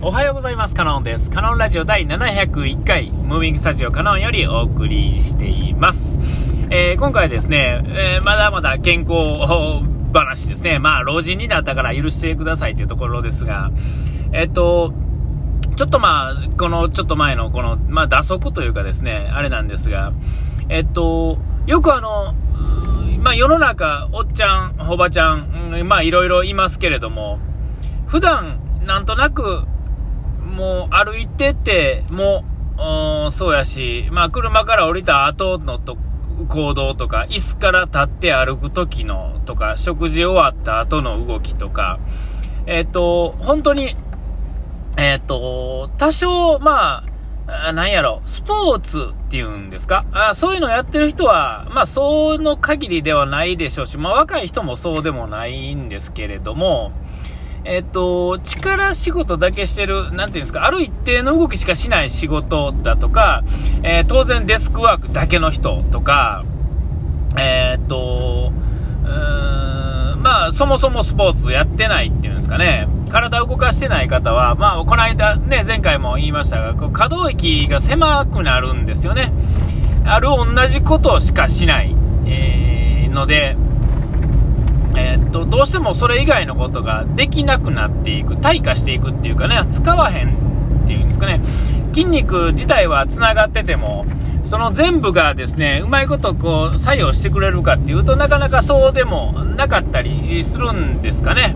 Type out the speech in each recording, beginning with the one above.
おはようございます。カノンです。カノンラジオ第701回、ムービングスタジオカノンよりお送りしています。えー、今回はですね、えー、まだまだ健康話ですね。まあ、老人になったから許してくださいというところですが、えっと、ちょっとまあ、このちょっと前のこの、まあ、打足というかですね、あれなんですが、えっと、よくあの、まあ、世の中、おっちゃん、おばちゃん、まあ、いろいろいますけれども、普段、なんとなく、もう歩いてても、そうやし、まあ、車から降りた後のと行動とか、椅子から立って歩く時のとか、食事終わった後の動きとか、えっ、ー、と、本当に、えっ、ー、と、多少、まあ、なんやろ、スポーツっていうんですか？あそういうのやってる人は、まあ、その限りではないでしょうし、まあ、若い人もそうでもないんですけれども、えっと、力仕事だけしてる、なんていうんですか、ある一定の動きしかしない仕事だとか、えー、当然デスクワークだけの人とか、えー、っと、うーん、まあ、そもそもスポーツやってないっていうんですかね、体を動かしてない方は、まあ、この間ね、前回も言いましたが、こう可動域が狭くなるんですよね。ある同じことしかしない、えー、ので、えー、っと、どうしてもそれ以外のことができなくなっていく、退化していくっていうかね、使わへんっていうんですかね、筋肉自体はつながってても、その全部がですね、うまいことこう作用してくれるかっていうとなかなかそうでもなかったりするんですかね。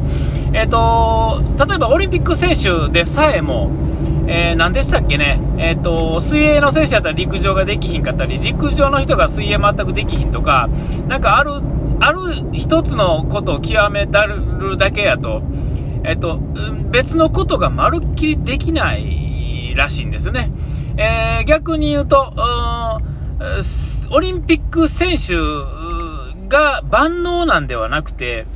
えっ、ー、と、例えばオリンピック選手でさえも、えー、何でしたっけね、えっ、ー、と、水泳の選手だったら陸上ができひんかったり、陸上の人が水泳全くできひんとか、なんかあるある一つのことを極めたるだけやと、えっと、別のことがまるっきりできないらしいんですね。えー、逆に言うと、オリンピック選手が万能なんではなくて、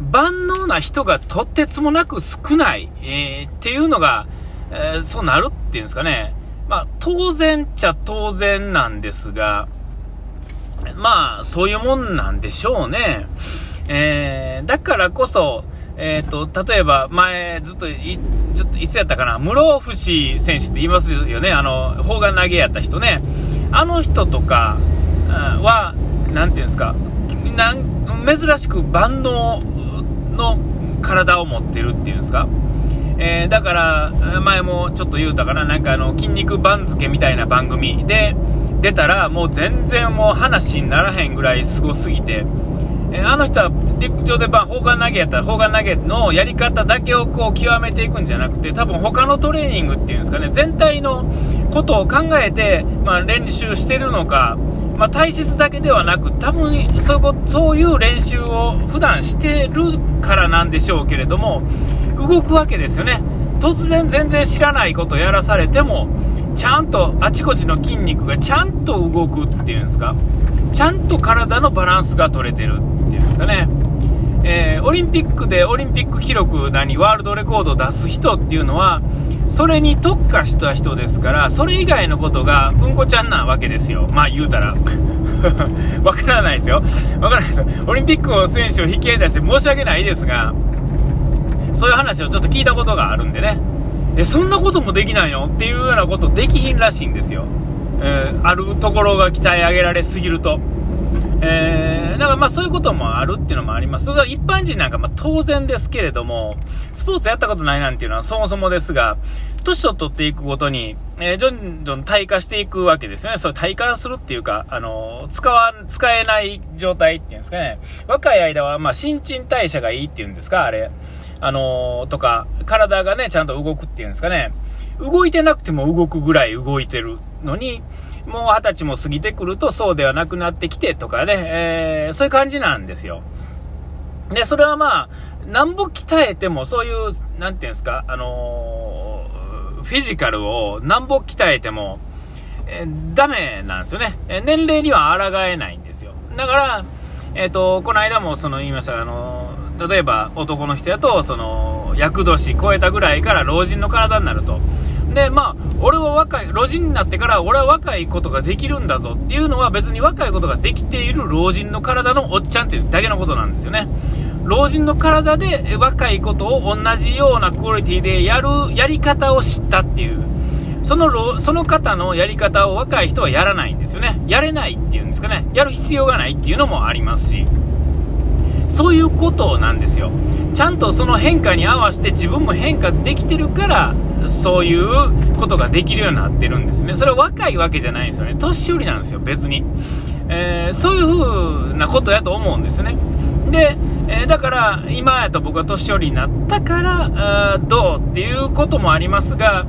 万能な人がとてつもなく少ない、えー、っていうのが、えー、そうなるっていうんですかね。まあ、当然っちゃ当然なんですが、まあ、そういうもんなんでしょうね。えー、だからこそ、えっ、ー、と、例えば前、ずっとい、ちょっといつやったかな、室伏選手って言いますよね、あの、砲丸投げやった人ね。あの人とかは、なんていうんですか、なん珍しく万能の体を持ってるっていうんですか。えー、だから、前もちょっと言うたかな、なんかあの、筋肉番付みたいな番組で、出たら、もう全然もう話にならへんぐらいすごすぎて、えあの人は陸上でまあ砲丸投げやったら砲丸投げのやり方だけをこう極めていくんじゃなくて多分他のトレーニングっていうんですかね全体のことを考えて、まあ、練習してるのか、まあ、体質だけではなく多分そういうそういう練習を普段してるからなんでしょうけれども動くわけですよね。突然全然知らないことをやらされてもちゃんとあちこちの筋肉がちゃんと動くっていうんですか？ちゃんと体のバランスが取れてるっていうんですかね、えー、オリンピックでオリンピック記録なにワールドレコードを出す人っていうのはそれに特化した人ですからそれ以外のことがうんこちゃんなわけですよ。まあ言うたら。わからないですよ。わからないですよ。オリンピックを選手を引き合い出して申し訳ないですがそういう話をちょっと聞いたことがあるんでね。え、そんなこともできないのっていうようなことできひんらしいんですよ。えー、あるところが鍛え上げられすぎると。えー、だからまあそういうこともあるっていうのもあります。それは一般人なんかま当然ですけれども、スポーツやったことないなんていうのはそもそもですが、年を取っていくごとに、えー、じょんじょん退化していくわけですよね。それ退化するっていうか、あの、使わ、使えない状態っていうんですかね。若い間はま新陳代謝がいいっていうんですか、あれ。あのー、とか、体がね、ちゃんと動くっていうんですかね。動いてなくても動くぐらい動いてるのに、もう二十歳も過ぎてくるとそうではなくなってきてとかね、えー、そういう感じなんですよ。で、それはまあ、なんぼ鍛えても、そういう、なんていうんですか、あのー、フィジカルをなんぼ鍛えても、えー、ダメなんですよね。え年齢には抗えないんですよ。だから、えっ、と、この間もその言いました、あの例えば男の人やと、その、厄年超えたぐらいから老人の体になると。で、まあ、俺は若い、老人になってから俺は若いことができるんだぞっていうのは別に若いことができている老人の体のおっちゃんっていうだけのことなんですよね。老人の体で若いことを同じようなクオリティでやるやり方を知ったっていう。そのその方のやり方を若い人はやらないんですよね。やれないっていうんですかね。やる必要がないっていうのもありますし。そういうことなんですよ。ちゃんとその変化に合わせて自分も変化できてるから、そういうことができるようになってるんですね。それは若いわけじゃないんですよね。年寄りなんですよ、別に。えー、そういう風なことやと思うんですね。で、えー、だから今やと僕は年寄りになったからあどうっていうこともありますが、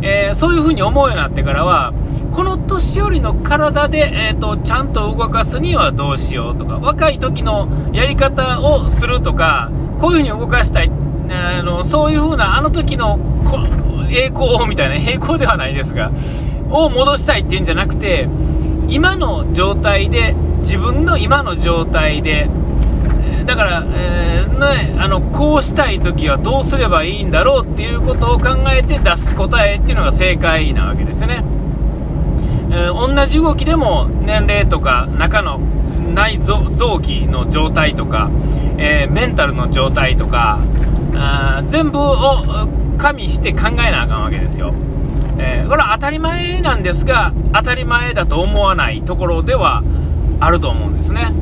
えー、そういう風に思うようになってからはこの年寄りの体で、えーと、ちゃんと動かすにはどうしようとか若い時のやり方をするとかこういう風に動かしたいあのそういう風なあの時の栄光みたいな栄光ではないですがを戻したいっていうんじゃなくて今の状態で自分の今の状態でだから、えー、ね、あのこうしたい時はどうすればいいんだろうっていうことを考えて出す答えっていうのが正解なわけですよね、え、同じ動きでも年齢とか中の内臓器の状態とか、えー、メンタルの状態とかあ全部を加味して考えなあかんわけですよ、えー、これは当たり前なんですが当たり前だと思わないところではあると思うんですね。う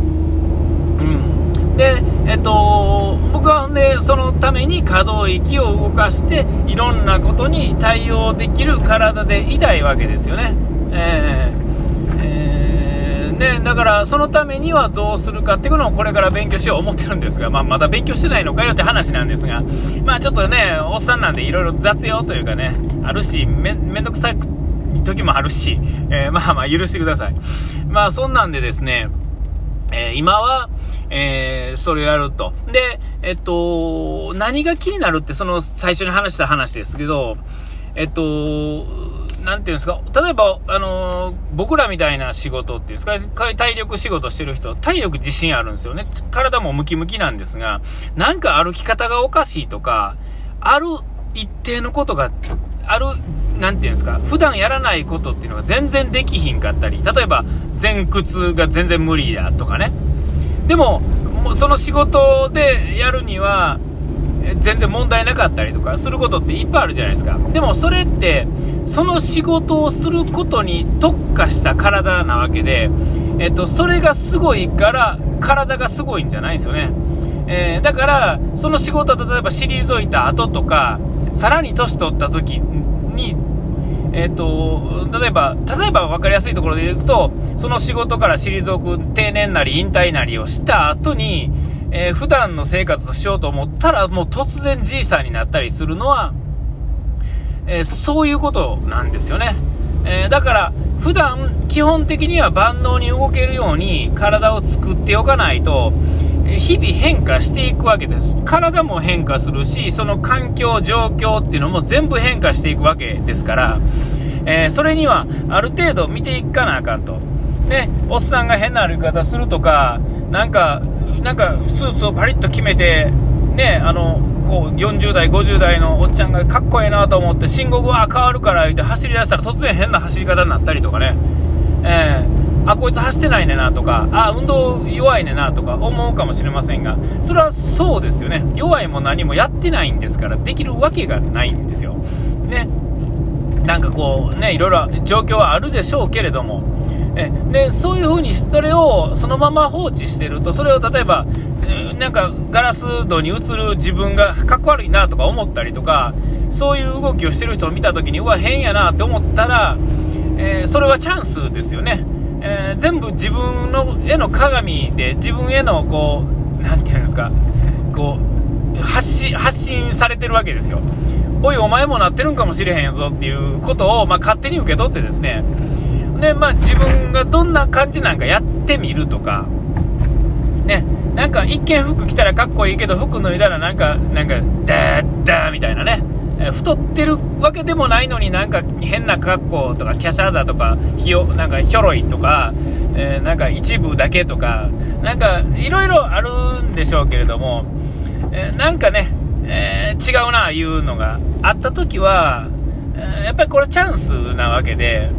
ん。で、えっと、僕はね、そのために可動域を動かして、いろんなことに対応できる体でいたいわけですよね。えー、えー、ね、だからそのためにはどうするかっていうのをこれから勉強しよう思ってるんですが、まあ、まだ勉強してないのかよって話なんですが、まあちょっとね、おっさんなんでいろいろ雑用というかね、あるし、めめんどくさい時もあるし、えー、まあまあ許してください。まあそんなんでですね、えー、今は、えー、それをやると。で、えっと、何が気になるって、その最初に話した話ですけど、えっと、なんていうんですか、例えば、あのー、僕らみたいな仕事っていうんですか、体力仕事してる人、体力自信あるんですよね。体もムキムキなんですが、なんか歩き方がおかしいとか、ある一定のことが、ある、なんていうんですか、普段やらないことっていうのが全然できひんかったり、例えば前屈が全然無理だとかね。でも、その仕事でやるには、全然問題なかったりとかすることっていっぱいあるじゃないですか。でもそれって、その仕事をすることに特化した体なわけで、えっと、それがすごいから体がすごいんじゃないんですよね。えー、だから、その仕事例えば退いた後とか、さらに年取った時にえっ、ー、と、例えば、例えば分かりやすいところで言うと、その仕事から退く定年なり引退なりをした後に、えー、普段の生活をしようと思ったら、もう突然じいさんになったりするのは、えー、そういうことなんですよね。えー、だから、普段、基本的には万能に動けるように体を作っておかないと、日々変化していくわけです。体も変化するし、その環境、状況っていうのも全部変化していくわけですから、えー、それにはある程度見ていかなあかんと。ね、おっさんが変な歩き方するとか、なんか、なんかスーツをパリッと決めて、ね、あの、こう40代、50代のおっちゃんがかっこええなと思って信号が変わるから言って走り出したら突然変な走り方になったりとかね、えーあ、こいつ走ってないねなとか、あ、運動弱いねなとか思うかもしれませんが、それはそうですよね。弱いも何もやってないんですから、できるわけがないんですよ。ね。なんかこう、ね、いろいろ状況はあるでしょうけれども、えでそういう風にそれをそのまま放置してると、それを例えば、なんかガラス戸に映る自分がかっこ悪いなとか思ったりとか、そういう動きをしてる人を見たときに、うわ、変やなって思ったら、えー、それはチャンスですよね。えー、全部自分のへの鏡で自分へのこう何て言うんですかこう発信発信されてるわけですよおいお前もなってるんかもしれへんぞっていうことを、まあ、勝手に受け取ってですねで、まあ、自分がどんな感じなんかやってみるとか。ねなんか一見服着たらかっこいいけど服脱いだらなんかなんかダーダーみたいなね。太ってるわけでもないのになんか変な格好とか華奢だとかひよなんかひょろいとか、えー、なんか一部だけとかなんかいろいろあるんでしょうけれども、えー、なんかね、えー、違うないうのがあった時は、えやっぱりこれチャンスなわけで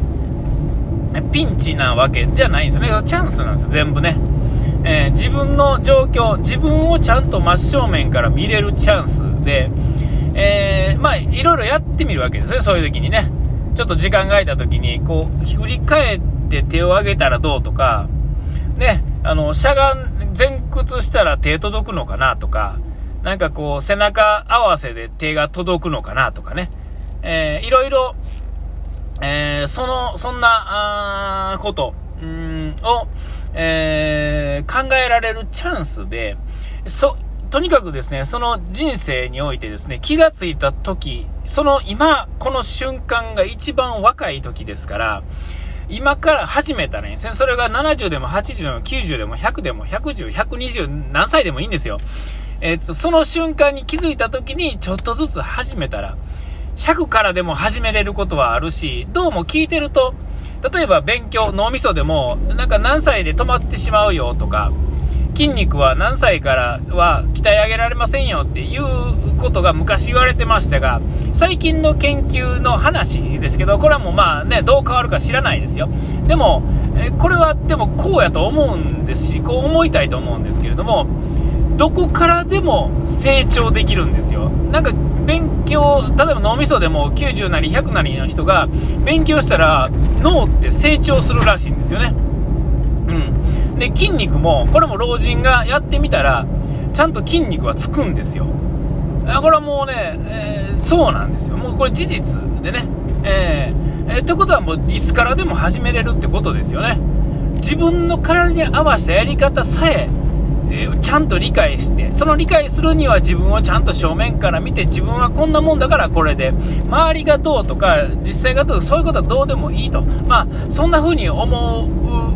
ピンチなわけじゃないんですよね。チャンスなんです全部ね。えー、自分の状況、自分をちゃんと真正面から見れるチャンスで、えー、まあ、いろいろやってみるわけですね、そういう時にね。ちょっと時間が空いた時に、こう、振り返って手を挙げたらどうとか、ね、あの、しゃがん、前屈したら手届くのかなとか、なんかこう、背中合わせで手が届くのかなとかね、えー、いろいろ、えー、その、そんな、あこと、うんを、えー、考えられるチャンスで、そ、とにかくですね、その人生においてですね、気がついた時、その今、この瞬間が一番若い時ですから、今から始めたらいいんですね。それが70でも80でも90でも100でも110、120何歳でもいいんですよ。えっ、と、その瞬間に気づいた時にちょっとずつ始めたら、100からでも始めれることはあるし、どうも聞いてると、例えば勉強、脳みそでも、なんか何歳で止まってしまうよとか、筋肉は何歳からは鍛え上げられませんよっていうことが昔言われてましたが、最近の研究の話ですけど、これはもうまあね、どう変わるか知らないですよ。でも、これはでもこうやと思うんですし、こう思いたいと思うんですけれども、どこからでも成長できるんですよ。なんか勉強、例えば脳みそでも90なり100なりの人が勉強したら脳って成長するらしいんですよね。うん。で、筋肉も、これも老人がやってみたら、ちゃんと筋肉はつくんですよ。これはもうね、えー、そうなんですよ。もうこれ事実でね。えー、えー、ってことはもういつからでも始めれるってことですよね。自分の体に合わせたやり方さええ、ちゃんと理解して、その理解するには自分をちゃんと正面から見て、自分はこんなもんだからこれで、周りがどうとか、実際がどうそういうことはどうでもいいと。まあ、そんな風に思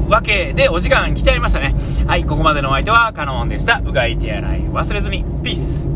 うわけで、お時間来ちゃいましたね。はい、ここまでのお相手はカノンでした。うがい手洗い忘れずに。ピース。